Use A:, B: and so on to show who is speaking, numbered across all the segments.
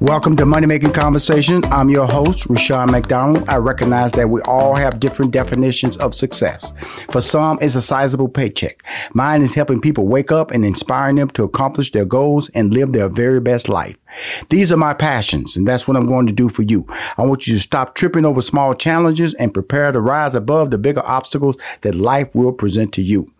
A: Welcome to Money Making Conversation. I'm your host, Rushion McDonald. I recognize that we all have different definitions of success. For some, it's a sizable paycheck. Mine is helping people wake up and inspiring them to accomplish their goals and live their very best life. These are my passions, and that's what I'm going to do for you. I want you to stop tripping over small challenges and prepare to rise above the bigger obstacles that life will present to you.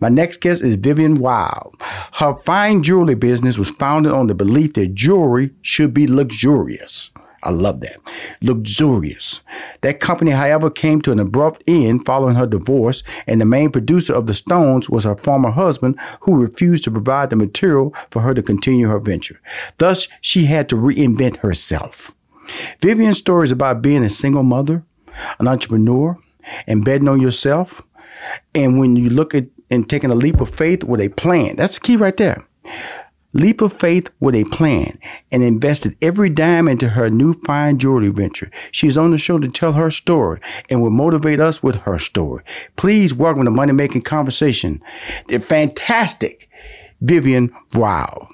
A: My next guest is Vivian Weyll. Her fine jewelry business was founded on the belief that jewelry should be luxurious. I love that. Luxurious. That company, however, came to an abrupt end following her divorce, and the main producer of the stones was her former husband, who refused to provide the material for her to continue her venture. Thus, she had to reinvent herself. Vivian's story is about being a single mother, an entrepreneur, and betting on yourself. And when you look at and taking a leap of faith with a plan. That's the key right there. Leap of faith with a plan and invested every dime into her new fine jewelry venture. She's on the show to tell her story and will motivate us with her story. Please welcome to Money Making Conversation, the fantastic Vivian Weyll.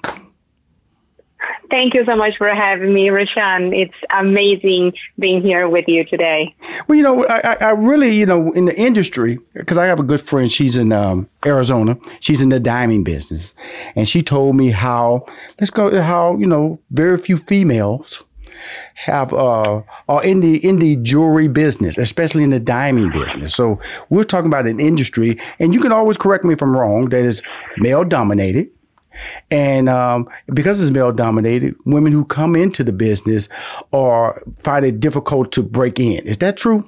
B: Thank you so much for having me, Rushion. It's amazing being here with you today.
A: Well, you know, I, I really, you know, in the industry, because I have a good friend, she's in um, Arizona, she's in the diamond business. And she told me how, let's go, how, you know, very few females have uh are in the in the jewelry business, especially in the diamond business. So we're talking about an industry, and you can always correct me if I'm wrong, that is male dominated. And um, because it's male dominated, women who come into the business are find it difficult to break in. Is that true?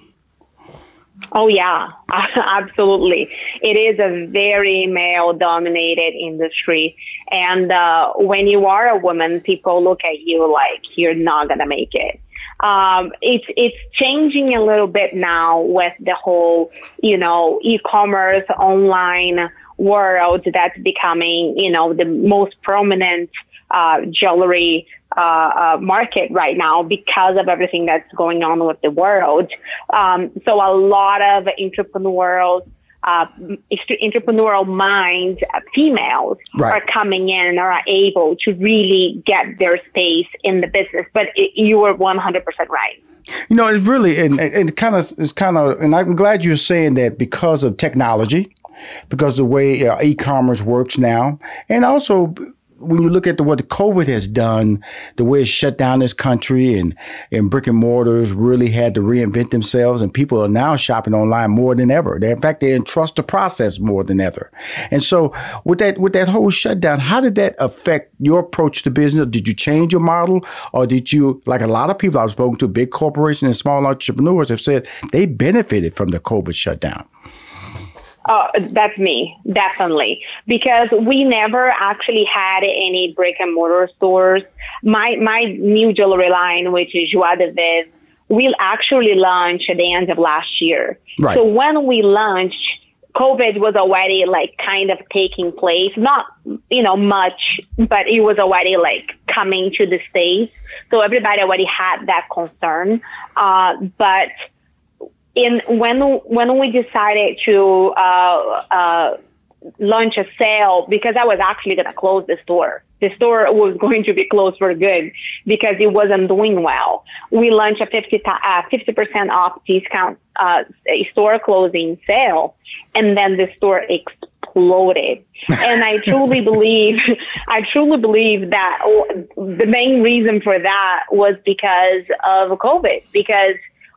B: Oh yeah, absolutely. It is a very male dominated industry. And uh, when you are a woman, people look at you like you're not going to make it. Um, it's it's changing a little bit now with the whole, you know, e-commerce, online world that's becoming, you know, the most prominent uh, jewelry uh, uh, market right now because of everything that's going on with the world. Um, so a lot of entrepreneurial, uh, entrepreneurial minds, uh, females right. are coming in and are able to really get their space in the business. But it, you are 100% right.
A: You know, it's really, and it kind of, it's kind of, and I'm glad you're saying that because of technology, because the way uh, e-commerce works now, and also when you look at the, what the COVID has done, the way it shut down this country and, and brick and mortars really had to reinvent themselves and people are now shopping online more than ever. They, in fact, they entrust the process more than ever. And so with that, with that whole shutdown, how did that affect your approach to business? Did you change your model or did you, like a lot of people I've spoken to, big corporations and small entrepreneurs have said they benefited from the COVID shutdown?
B: Uh, that's me, definitely. Because we never actually had any brick and mortar stores. My my new jewelry line, which is Joie de Viv, will actually launch at the end of last year. Right. So when we launched, COVID was already like kind of taking place. Not you know much, but it was already like coming to the states. So everybody already had that concern. Uh, but in when when we decided to uh, uh, launch a sale because I was actually going to close the store. The store was going to be closed for good because it wasn't doing well. We launched a 50 uh, percent off discount uh, store closing sale, and then the store exploded. and I truly believe, I truly believe that the main reason for that was because of COVID because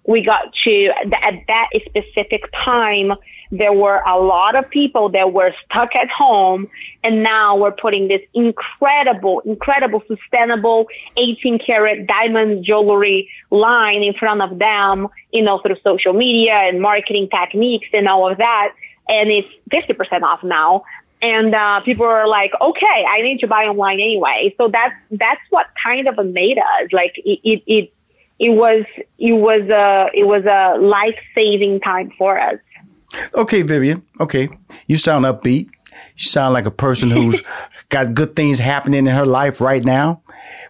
B: we got to at that specific time there were a lot of people that were stuck at home and now we're putting this incredible incredible sustainable 18 karat diamond jewelry line in front of them you know through social media and marketing techniques and all of that and it's 50% off now and uh, people are like, okay, I need to buy online anyway. So that's that's what kind of made us like it, it, it it was it was a it was a life saving time for us.
A: Okay, Vivian. Okay, you sound upbeat. You sound like a person who's got good things happening in her life right now.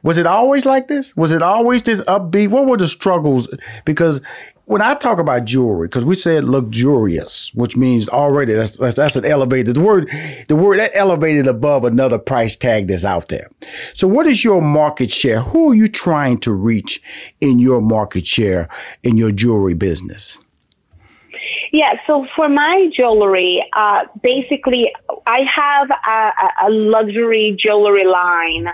A: Was it always like this? Was it always this upbeat? What were the struggles? Because when I talk about jewelry, because we said luxurious, which means already that's, that's that's an elevated the word, the word that elevated above another price tag that's out there. So, what is your market share? Who are you trying to reach in your market share in your jewelry business?
B: Yeah, so for my jewelry, uh, basically, I have a, a luxury jewelry line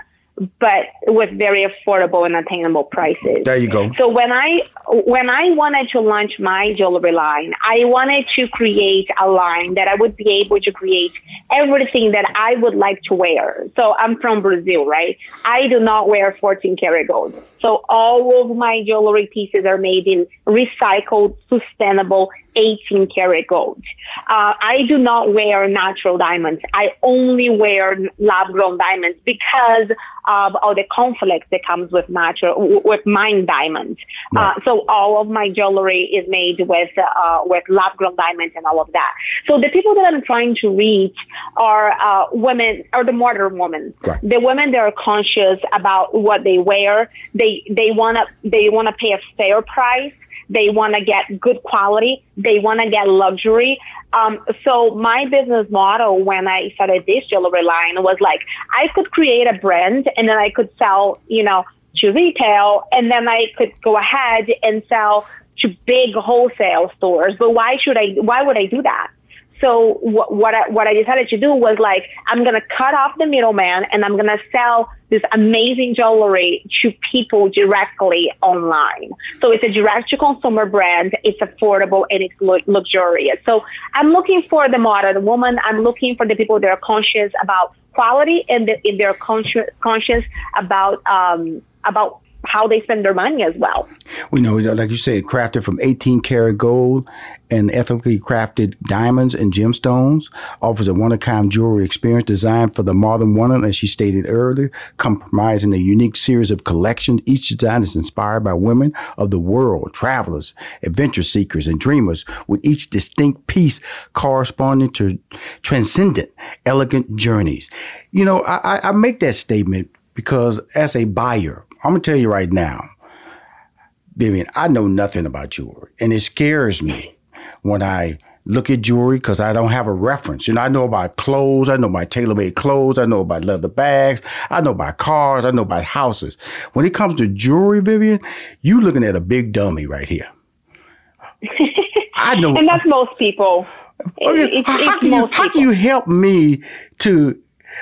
B: but with very affordable and attainable prices.
A: There you go.
B: So when I when I wanted to launch my jewelry line, I wanted to create a line that I would be able to create everything that I would like to wear. So I'm from Brazil, right? I do not wear 14 karat gold. So all of my jewelry pieces are made in recycled, sustainable 18 karat gold. Uh, I do not wear natural diamonds. I only wear lab grown diamonds because of all the conflict that comes with natural, with mine diamonds. Uh. Uh, so all of my jewelry is made with, uh, with lab grown diamonds and all of that. So the people that I'm trying to reach are uh, women, or the modern women. Right. The women that are conscious about what they wear. They, they want to, they want to pay a fair price they want to get good quality. They want to get luxury. Um, so my business model when I started this jewelry line was like I could create a brand and then I could sell, you know, to retail and then I could go ahead and sell to big wholesale stores. But why should I? Why would I do that? So what, what I, what I decided to do was like, I'm to cut off the middleman and I'm to sell this amazing jewelry to people directly online. So it's a direct to consumer brand. It's affordable and it's luxurious. So I'm looking for the modern woman. I'm looking for the people that are conscious about quality and the, they're conscious, conscious about, um, about how they spend their money as well.
A: We know, like you said, crafted from 18 karat gold and ethically crafted diamonds and gemstones, offers a one-of-kind jewelry experience designed for the modern woman, as she stated earlier, comprising a unique series of collections. Each design is inspired by women of the world, travelers, adventure seekers, and dreamers, with each distinct piece corresponding to transcendent, elegant journeys. You know, I, I make that statement because as a buyer, I'm gonna tell you right now, Vivian, I know nothing about jewelry, and it scares me when I look at jewelry because I don't have a reference. You know, I know about clothes, I know about tailor-made clothes, I know about leather bags, I know about cars, I know about houses. When it comes to jewelry, Vivian, you're looking at a big dummy right here.
B: I know, and that's most people.
A: Okay, it's, how, can you, how can you help me to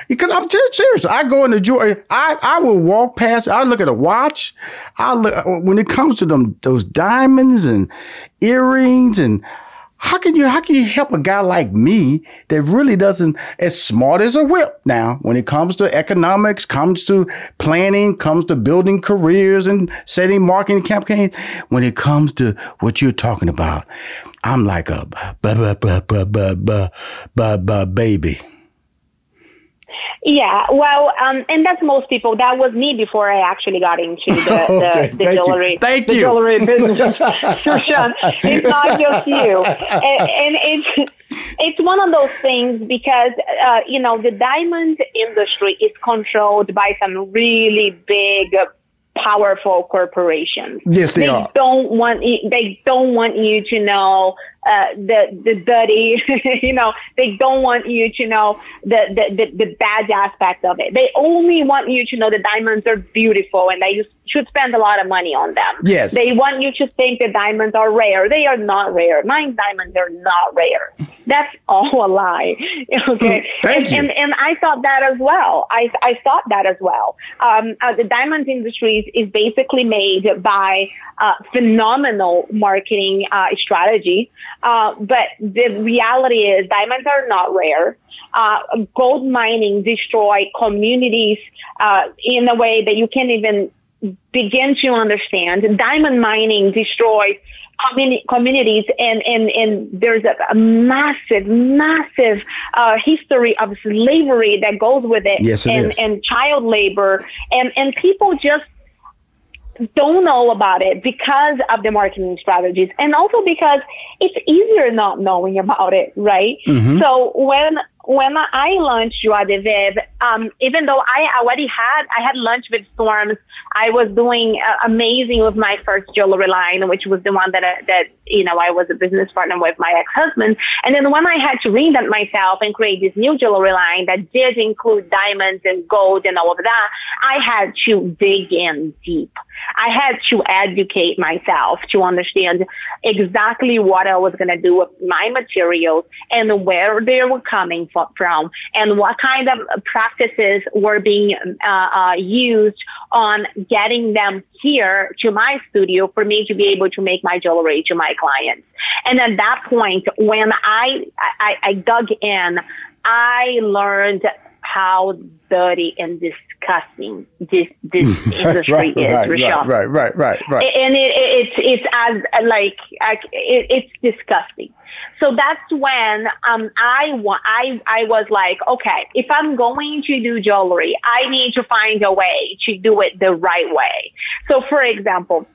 A: because I'm serious. I go into jewelry. I, I will walk past. I look at a watch. I look uh, when it comes to them those diamonds and earrings and how can you how can you help a guy like me that really doesn't as smart as a whip now when it comes to economics, comes to planning, comes to building careers and setting marketing campaigns. When it comes to what you're talking about, I'm like a ba ba ba ba ba ba ba baby.
B: Yeah, well, um, and that's most people. That was me before I actually got into the,
A: okay,
B: the, the jewelry,
A: you. Thank
B: the
A: you.
B: jewelry business. Rushion, it's not just you, and, and, it's it's one of those things because uh, you know the diamond industry is controlled by some really big powerful corporations.
A: Yes, they,
B: they
A: are.
B: Don't want they don't want you to know uh, the the dirty, you know, they don't want you to know the, the, the, the, bad aspect of it. They only want you to know the diamonds are beautiful and that you should spend a lot of money on them.
A: Yes.
B: They want you to think that diamonds are rare. They are not rare. Mine diamonds are not rare. That's all a lie. okay.
A: Thank
B: and,
A: you.
B: And, and I thought that as well. I, I thought that as well. Um, uh, the diamond industry is, is basically made by uh, phenomenal marketing uh, strategy. Uh, but the reality is diamonds are not rare. Uh, gold mining destroy communities uh, in a way that you can't even begin to understand. Diamond mining destroys communi- communities, and, and, and there's a, a massive, massive uh, history of slavery that goes with it,
A: yes, it
B: and,
A: is.
B: and child labor, and, and people just don't know about it because of the marketing strategies and also because it's easier not knowing about it, right? Mm-hmm. So when when I launched Joie de Viv, um, even though I already had, I had lunch with Storms, I was doing uh, amazing with my first jewelry line, which was the one that, uh, that, you know, I was a business partner with my ex-husband. And then when I had to reinvent myself and create this new jewelry line that did include diamonds and gold and all of that, I had to dig in deep. I had to educate myself to understand exactly what I was going to do with my materials and where they were coming from and what kind of practices were being uh, uh, used on getting them here to my studio for me to be able to make my jewelry to my clients. And at that point, when I, I, I dug in, I learned how dirty and disgusting this this industry
A: right,
B: is,
A: right,
B: Rushion.
A: Right, right, right, right,
B: And it, it, it's it's as like it, it's disgusting. So that's when um, I wa- I I was like, okay, if I'm going to do jewelry, I need to find a way to do it the right way. So, for example.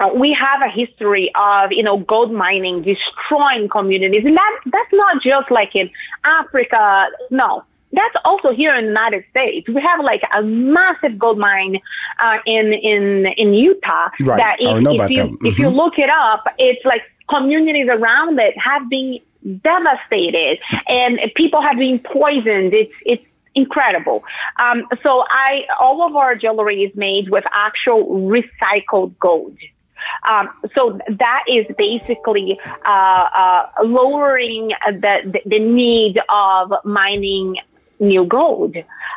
B: Uh, we have a history of, you know, gold mining destroying communities. And that, that's not just like in Africa. No, that's also here in the United States. We have like a massive gold mine uh, in in in Utah.
A: Right.
B: That if,
A: I know
B: if
A: about
B: you
A: that.
B: if you
A: Mhm.
B: look it up, it's like communities around it have been devastated, and people have been poisoned. It's it's incredible. Um, so I all of our jewelry is made with actual recycled gold. Um, so that is basically uh, uh, lowering the, the need of mining new gold.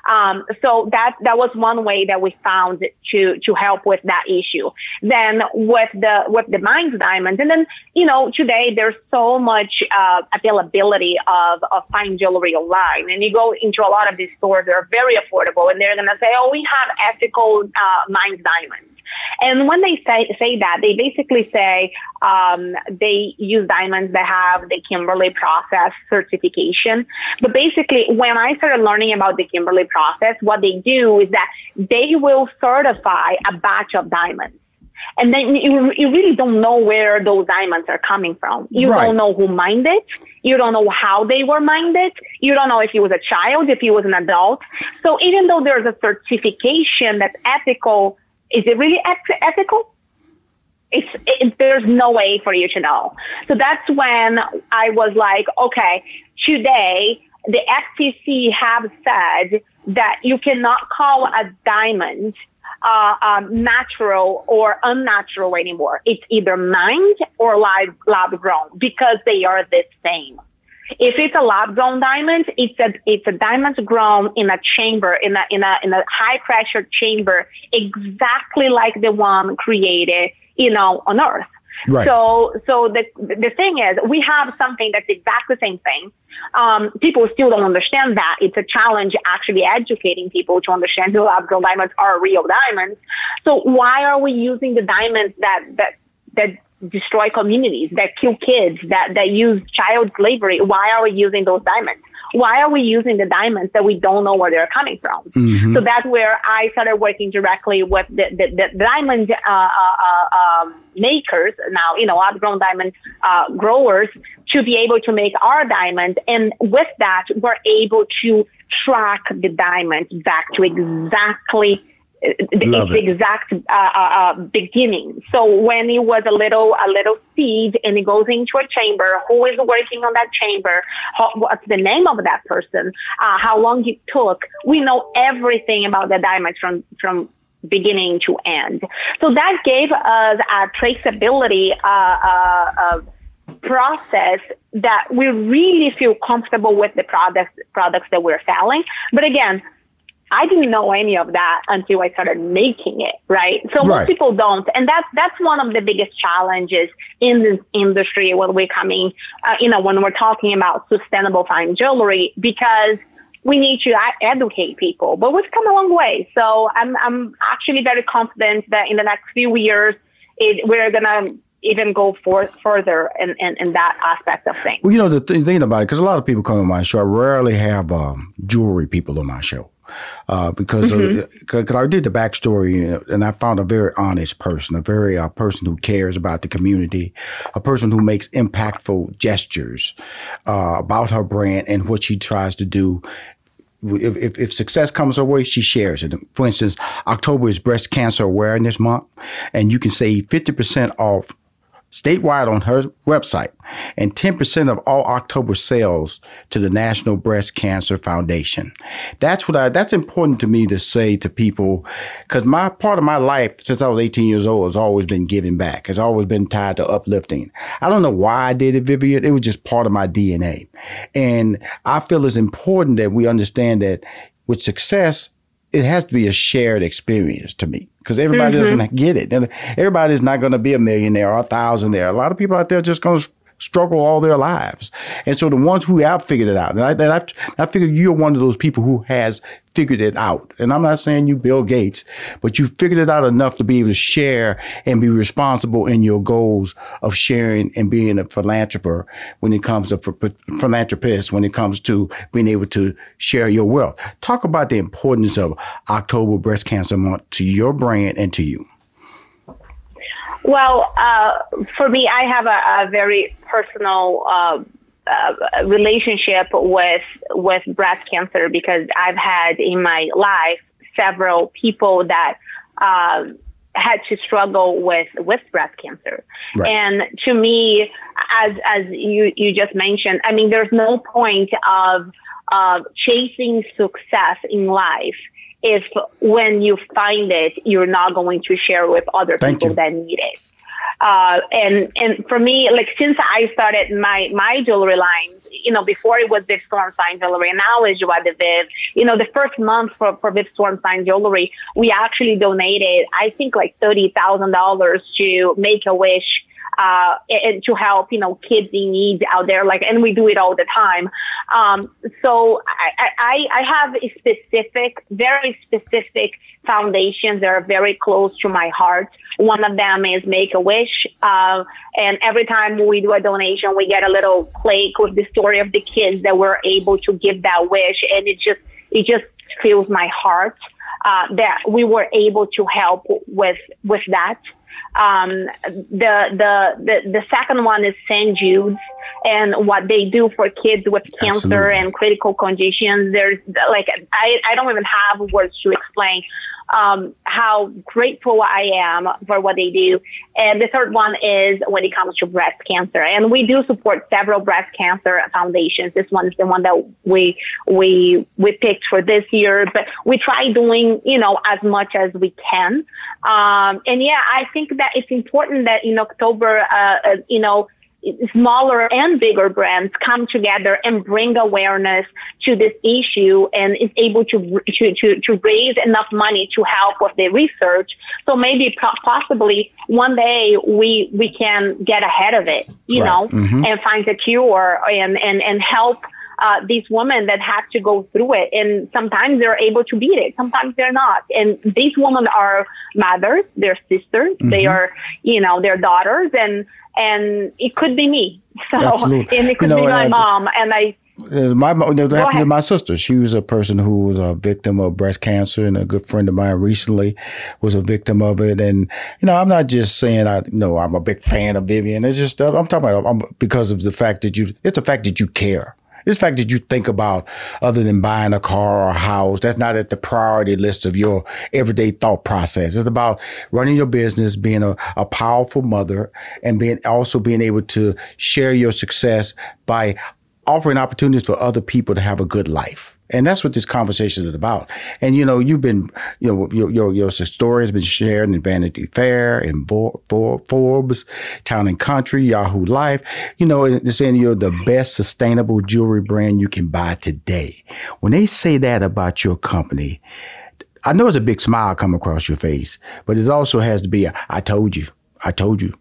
B: Um, so that that was one way that we found to to help with that issue. Then with the with the mines diamonds, and then you know today there's so much uh, availability of, of fine jewelry online, and you go into a lot of these stores, they're very affordable, and they're gonna say, oh, we have ethical uh, mines diamonds. And when they say say that, they basically say um, they use diamonds that have the Kimberley process certification. But basically, when I started learning about the Kimberley process, what they do is that they will certify a batch of diamonds. And then you, you really don't know where those diamonds are coming from. You
A: Right.
B: don't know who mined it. You don't know how they were mined it. You don't know if he was a child, if he was an adult. So even though there's a certification that's ethical, is it really ethical? It's it, there's no way for you to know. So that's when I was like, okay, today the FTC have said that you cannot call a diamond uh, um, natural or unnatural anymore. It's either mined or lab, lab grown because they are the same. If it's a lab grown diamond, it's a it's a diamond grown in a chamber in a in a in a high pressure chamber, exactly like the one created, you know, on Earth.
A: Right.
B: So so the the thing is, we have something that's exactly the same thing. Um, people still don't understand that. It's a challenge actually educating people to understand the lab grown diamonds are real diamonds. So why are we using the diamonds that that that destroy communities, that kill kids, that, that use child slavery. Why are we using those diamonds? Why are we using the diamonds that we don't know where they're coming from?
A: Mm-hmm.
B: So that's where I started working directly with the, the, the diamond uh, uh, uh, um, makers, now, you know, outgrown diamond uh, growers, to be able to make our diamonds. And with that, we're able to track the diamonds back to exactly
A: Love
B: its
A: it.
B: exact uh, uh, uh, beginning. So when it was a little a little seed and it goes into a chamber, who is working on that chamber? How, what's the name of that person? Uh, how long it took? We know everything about the diamonds from from beginning to end. So that gave us a traceability uh, uh, uh, process that we really feel comfortable with the products products that we're selling. But again, I didn't know any of that until I started making it, right? So
A: Right.
B: most people don't, and that's that's one of the biggest challenges in this industry when we're coming, uh, you know, when we're talking about sustainable fine jewelry, because we need to a- educate people. But we've come a long way, so I'm I'm actually very confident that in the next few years, it, we're gonna even go for, further in, in, in that aspect of things.
A: Well, you know the th- thing about it, because a lot of people come to my show. I rarely have um, jewelry people on my show. Uh, because mm-hmm. of, I did the backstory and I found a very honest person, a very uh, person who cares about the community, a person who makes impactful gestures uh, about her brand and what she tries to do if, if, if, success comes her way, she shares it. For instance, October is Breast Cancer Awareness Month, and you can save 50% off statewide on her website and 10% of all October sales to the National Breast Cancer Foundation. That's what I, that's important to me to say to people because my part of my life since I was 18 years old has always been giving back. Has always been tied to uplifting. I don't know why I did it, Vivian. It was just part of my DNA. And I feel it's important that we understand that with success, it has to be a shared experience to me because everybody mm-hmm. doesn't get it. And everybody's not going to be a millionaire or a thousandaire. A lot of people out there just going to struggle all their lives. And so the ones who have figured it out, and I, I, I figure you're one of those people who has figured it out. And I'm not saying you Bill Gates, but you figured it out enough to be able to share and be responsible in your goals of sharing and being a philanthropist when it comes to philanthropist, when it comes to being able to share your wealth. Talk about the importance of October Breast Cancer Month to your brand and to you.
B: Well, uh, for me, I have a, a very personal uh, uh, relationship with with breast cancer because I've had in my life several people that uh, had to struggle with with breast cancer, right. and to me, as as you you just mentioned, I mean, there's no point of of chasing success in life if when you find it, you're not going to share with other Thank people you. that need it. Uh, and and for me, like since I started my my jewelry line, you know, before it was Viv Sign Jewelry, and now it's Joie de Viv. You know, the first month for for Viv Sign Jewelry, we actually donated, I think, like thirty thousand dollars to Make a Wish uh, and to help, you know, kids in need out there. Like, and we do it all the time. Um, so I, I, I have specific, very specific foundations that are very close to my heart. One of them is Make a Wish. Uh, and every time we do a donation, we get a little plaque with the story of the kids that were able to give that wish. And it just, it just fills my heart. Uh, that we were able to help with with that. Um, the, the, the, the second one is St. Jude's and what they do for kids with cancer Absolutely. and critical conditions. There's like, I, I don't even have words to explain um, how grateful I am for what they do. And the third one is when it comes to breast cancer. And we do support several breast cancer foundations. This one is the one that we, we, we picked for this year, but we try doing, you know, as much as we can. Um, and yeah, I think that it's important that in October, uh, uh, you know, smaller and bigger brands come together and bring awareness to this issue and is able to, to, to, to raise enough money to help with the research. So maybe possibly one day we, we can get ahead of it, you right. know, mm-hmm. and find a cure and, and, and help uh, these women that have to go through it. And sometimes they're able to beat it, sometimes they're not. And these women are mothers, they're sisters, mm-hmm. they are, you know, their daughters, and and it could be me. So, Absolutely. and it could you know, be my uh, mom. And I,
A: uh, my that happened to my sister. She was a person who was a victim of breast cancer, and a good friend of mine recently was a victim of it. And you know, I'm not just saying I, you know, I'm a big fan of Vivian. It's just I'm talking about I'm, because of the fact that you. It's the fact that you care. The fact that you think about other than buying a car or a house. That's not at the priority list of your everyday thought process. It's about running your business, being a, a powerful mother, and being also being able to share your success by offering opportunities for other people to have a good life. And that's what this conversation is about. And you know, you've been, you know, your your, your story has been shared in Vanity Fair, in Forbes, Town and Country, Yahoo Life. You know, it's saying you're the best sustainable jewelry brand you can buy today. When they say that about your company, I know it's a big smile come across your face, but it also has to be a, I told you, I told you.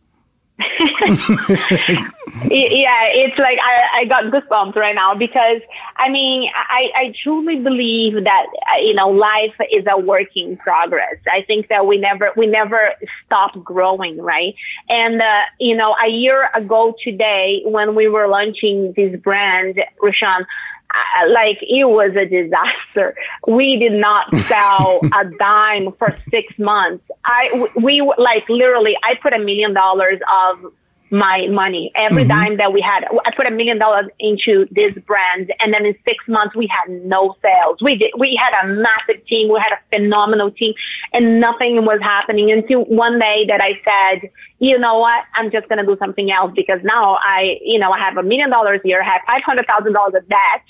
B: yeah, it's like I, I got goosebumps right now because I mean I, I truly believe that you know life is a work in progress. I think that we never we never stop growing, right? And uh, you know a year ago today when we were launching this brand, Rushion, uh, like it was a disaster. We did not sell a dime for six months. I we like literally I put a million dollars of my money. Every mm-hmm. dime that we had, I put a million dollars into this brand, and then in six months we had no sales. We did, we had a massive team, we had a phenomenal team, and nothing was happening until one day that I said, you know what, I'm just gonna do something else because now I, you know, I have a million dollars here, I have five hundred thousand dollars of debt,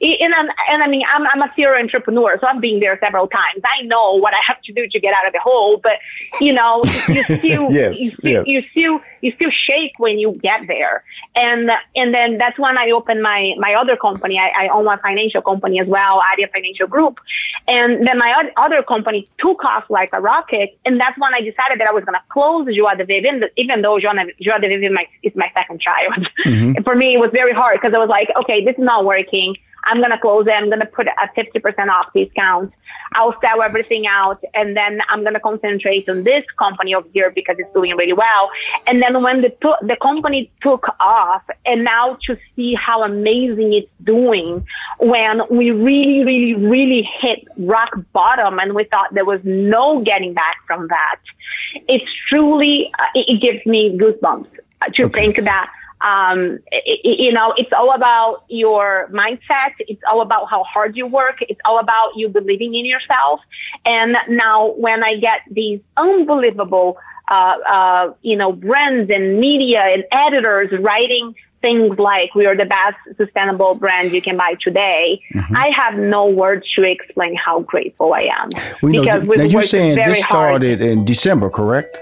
B: and I'm, and I mean, I'm, I'm a serial entrepreneur, so I've been there several times. I know what I have to do to get out of the hole, but you know, you still,
A: yes,
B: you,
A: yes.
B: you still, you still shake when you get there. And and then that's when I opened my my other company. I, I own a financial company as well, Aria Financial Group. And then my other company took off like a rocket. And that's when I decided that I was going to close Joie de even, even though Joie de Viv is my, is my second child. Mm-hmm. for me, it was very hard because I was like, okay, this is not working. I'm going to close it. I'm going to put a 50% off discount. I'll sell everything out and then I'm going to concentrate on this company over here because it's doing really well. And then when the, the company took off and now to see how amazing it's doing when we really, really, really hit rock bottom and we thought there was no getting back from that. It's truly, uh, it, it gives me goosebumps to okay. think that um, it, you know, it's all about your mindset. It's all about how hard you work. It's all about you believing in yourself. And now when I get these unbelievable, uh, uh, you know, brands and media and editors writing things like we are the best sustainable brand you can buy today, mm-hmm. I have no words to explain how grateful I am.
A: We because know, now you're saying this started hard. in December, correct?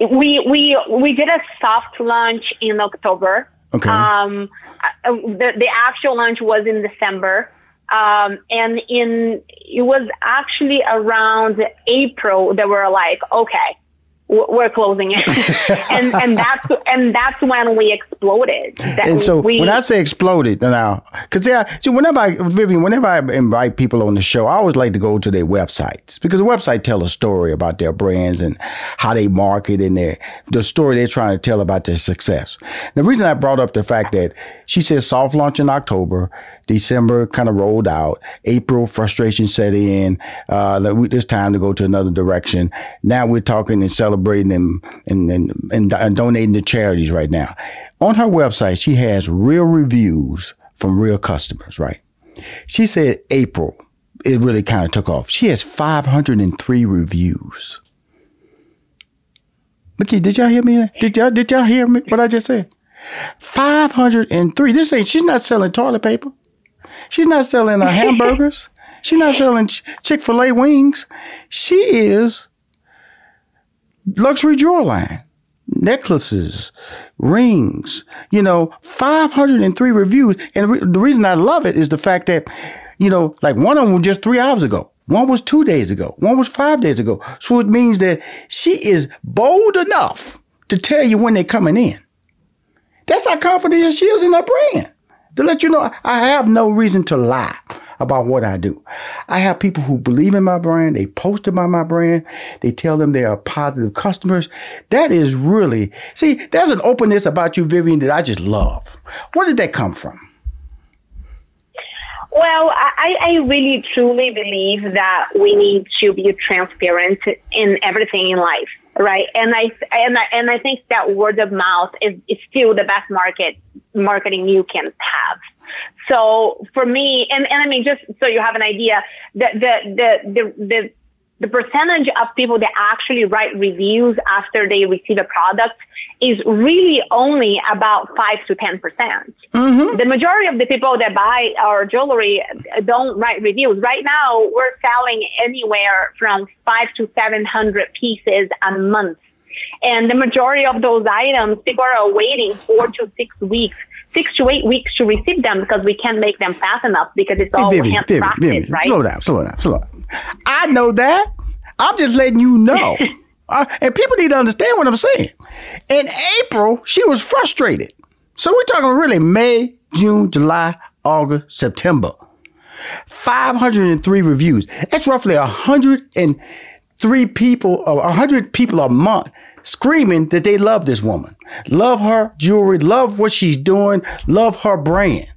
B: We we we did a soft launch in October.
A: Okay. Um,
B: uh, the the actual launch was in December. Um, and in it was actually around April that we're like, okay, we're closing it and and that's and that's when we exploded.
A: That and so we, when i say exploded now because yeah see whenever i vivian whenever i invite people on the show i always like to go to their websites because the website tell a story about their brands and how they market and their the story they're trying to tell about their success. The reason i brought up the fact that she says soft launch in october December kind of rolled out. April, frustration set in. Uh, it's time to go to another direction. Now we're talking and celebrating and, and, and, and, and donating to charities right now. On her website, she has real reviews from real customers, right? She said April, it really kind of took off. She has 503 reviews. Okay, did y'all hear me? Did y'all did y'all hear me? What I just said? 503. This ain't she's not selling toilet paper. She's not selling uh, hamburgers. She's not selling Ch- Chick fil A wings. She is luxury jewelry line, necklaces, rings, you know, 503 reviews. And re- the reason I love it is the fact that, you know, like one of them was just three hours ago. One was two days ago. One was five days ago. So it means that she is bold enough to tell you when they're coming in. That's how confident she is in her brand to let you know I have no reason to lie about what I do. I have people who believe in my brand, they post about my brand, they tell them they are positive customers. That is really, see, there's an openness about you, Vivian, that I just love. Where did that come from?
B: Well, I, I really truly believe that we need to be transparent in everything in life, right? And I and I and I think that word of mouth is, is still the best market marketing you can have. So for me, and, and I mean, just so you have an idea, the, the, the, the, the, the percentage of people that actually write reviews after they receive a product is really only about 5 to 10%. percent mm-hmm. The majority of the people that buy our jewelry don't write reviews. Right now, we're selling anywhere from 5 to 700 pieces a month. And the majority of those items, people are waiting four to six weeks six to eight weeks to receive them because we can't make them fast enough because it's all Vivian, Vivian, right?
A: Slow down, slow down, slow down. I know that. I'm just letting you know. uh, and people need to understand what I'm saying. In April, she was frustrated. So we're talking really May, June, July, August, September. 503 reviews. That's roughly 103 people, or 100 people a month screaming that they love this woman, love her jewelry, love what she's doing, love her brand.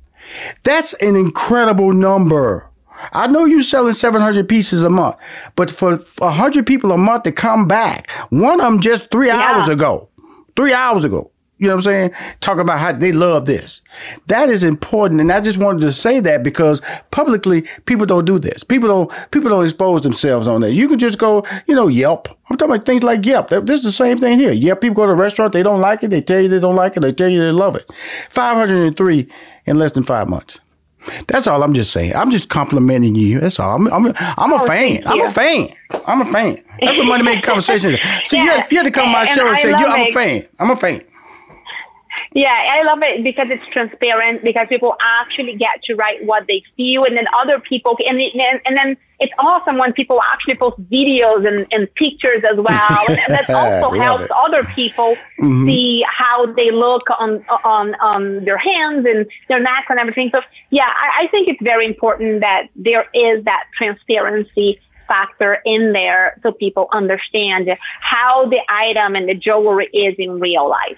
A: That's an incredible number. I know you're selling 700 pieces a month, but for 100 people a month to come back, one of them just three yeah. hours ago, three hours ago, you know what I'm saying? Talking about how they love this. That is important. And I just wanted to say that because publicly people don't do this. People don't people don't expose themselves on that. You can just go, you know, Yelp. I'm talking about things like Yelp. This is the same thing here. Yelp, people go to a restaurant, they don't like it, they tell you they don't like it, they tell you they love it. 503 in less than five months. That's all I'm just saying. I'm just complimenting you. That's all. I'm I'm, I'm a oh, fan. I'm a fan. I'm a fan. That's what money making conversation. So yeah. you, had, you had to come on my show and, and say, I'm a fan. I'm a fan.
B: Yeah, I love it because it's transparent because people actually get to write what they feel, and then other people and and then it's awesome when people actually post videos and, and pictures as well, and that also helps it. other people mm-hmm. see how they look on on on their hands and their necks and everything. So yeah, I, I think it's very important that there is that transparency factor in there so people understand how the item and the jewelry is in real life.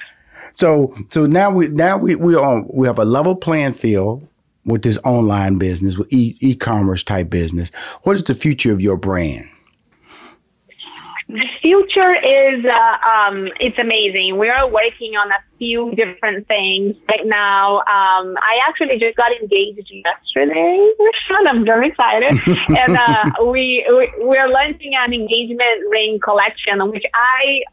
A: So so now we now we we on we have a level playing field with this online business with e- e-commerce type business. What is the future of your brand?
B: The future is uh, um, it's amazing. We are working on a few different things right now. Um, I actually just got engaged yesterday, and I'm very excited. and uh, we, we we're launching an engagement ring collection, which I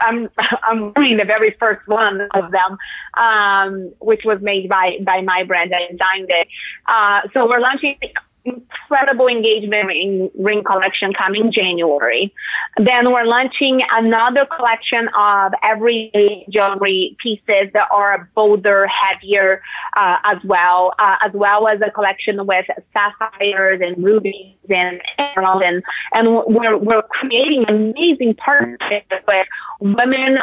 B: I'm I'm doing the very first one of them, um, which was made by by my brand. I designed it. Uh, so we're launching incredible engagement ring, ring collection coming January. Then we're launching another collection of everyday jewelry pieces that are bolder, heavier uh, as well, uh, as well as a collection with sapphires and rubies and emeralds. And, and we're, we're creating amazing partnerships with women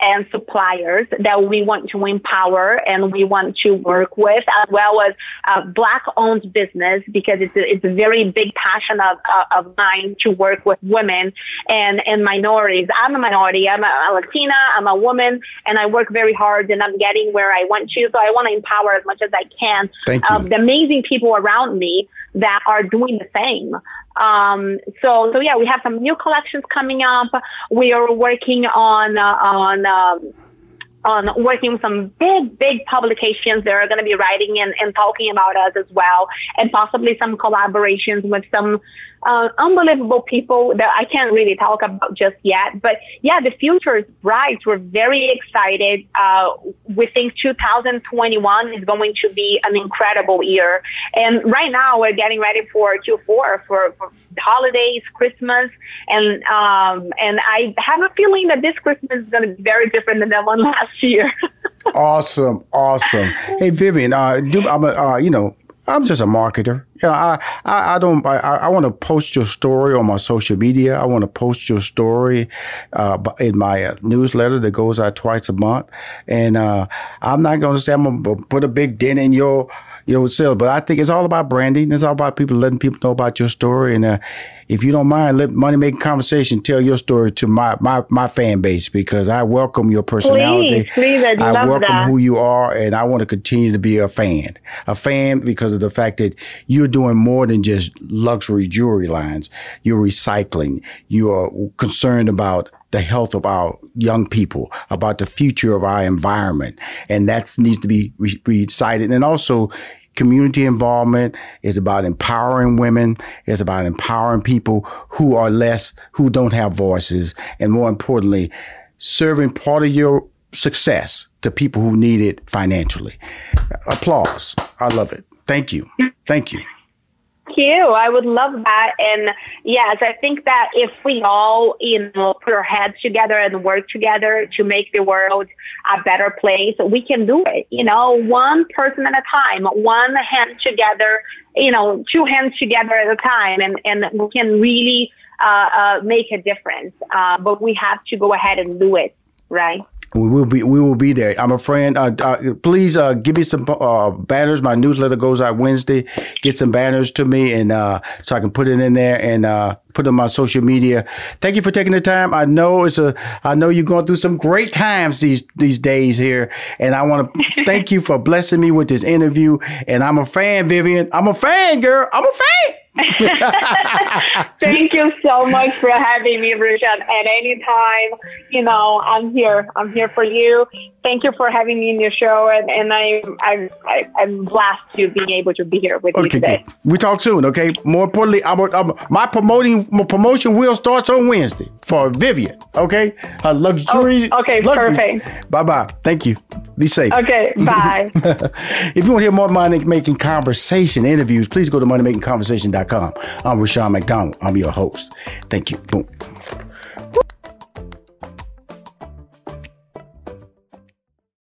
B: and suppliers that we want to empower and we want to work with, as well as uh, black-owned business because it's a, it's a very big passion of, uh, of mine to work with women and, and minorities. I'm a minority. I'm a, a Latina. I'm a woman, and I work very hard, and I'm getting where I want to. So I want to empower as much as I can
A: Thank you.
B: the amazing people around me that are doing the same. Um, so, so yeah, we have some new collections coming up. We are working on, uh, on, um, on working with some big, big publications that are going to be writing and, and talking about us as well, and possibly some collaborations with some uh, unbelievable people that I can't really talk about just yet. But yeah, the future is bright. We're very excited. Uh, we think 2021 is going to be an incredible year. And right now we're getting ready for Q4 for, for holidays, Christmas, and um, and I have a feeling that this Christmas is going to be very different than that one last year.
A: awesome, awesome. Hey Vivian, uh, do, I'm a, uh, you know I'm just a marketer. You know, I, I, I don't, I, I want to post your story on my social media. I want to post your story uh, in my uh, newsletter that goes out twice a month. And uh, I'm not going to say I'm going to put a big dent in your your sales, but I think it's all about branding. It's all about people letting people know about your story. And uh, if you don't mind, let Money Making Conversation tell your story to my my, my fan base because I welcome your personality.
B: Please, please, I'd I
A: welcome
B: that.
A: who you are, and I want to continue to be a fan. A fan because of the fact that you're doing more than just luxury jewelry lines. You're recycling. You are concerned about the health of our young people, about the future of our environment. And that needs to be recited. And also, community involvement is about empowering women it's about empowering people who are less who don't have voices and more importantly serving part of your success to people who need it financially. Applause. I love it. Thank you. Thank you
B: you. I would love that. And yes, I think that if we all, you know, put our heads together and work together to make the world a better place, we can do it. You know, one person at a time, one hand together, you know, two hands together at a time, and, and we can really uh, uh, make a difference. Uh, but we have to go ahead and do it, right?
A: We will be we will be there. I'm a friend. Uh, uh, please uh, give me some uh, banners. My newsletter goes out Wednesday. Get some banners to me, and uh, so I can put it in there and uh, put them on social media. Thank you for taking the time. I know it's a. I know you're going through some great times these these days here, and I want to thank you for blessing me with this interview. And I'm a fan, Vivian. I'm a fan, girl. I'm a fan.
B: Thank you so much for having me, Richard. At any time, you know, I'm here. I'm here for you. Thank you for having me in your show, and, and I, I, I, I'm blessed to be able to be here with okay, you today. Good.
A: We talk soon, okay? More importantly, I'm, I'm, my promoting my promotion will starts on Wednesday for Vivian, okay? Her luxury.
B: Oh, okay, luxury. perfect.
A: Bye bye. Thank you. Be safe.
B: Okay, bye.
A: if you want to hear more money making conversation interviews, please go to moneymakingconversation.com. I'm Rushion McDonald. I'm your host. Thank you. Boom.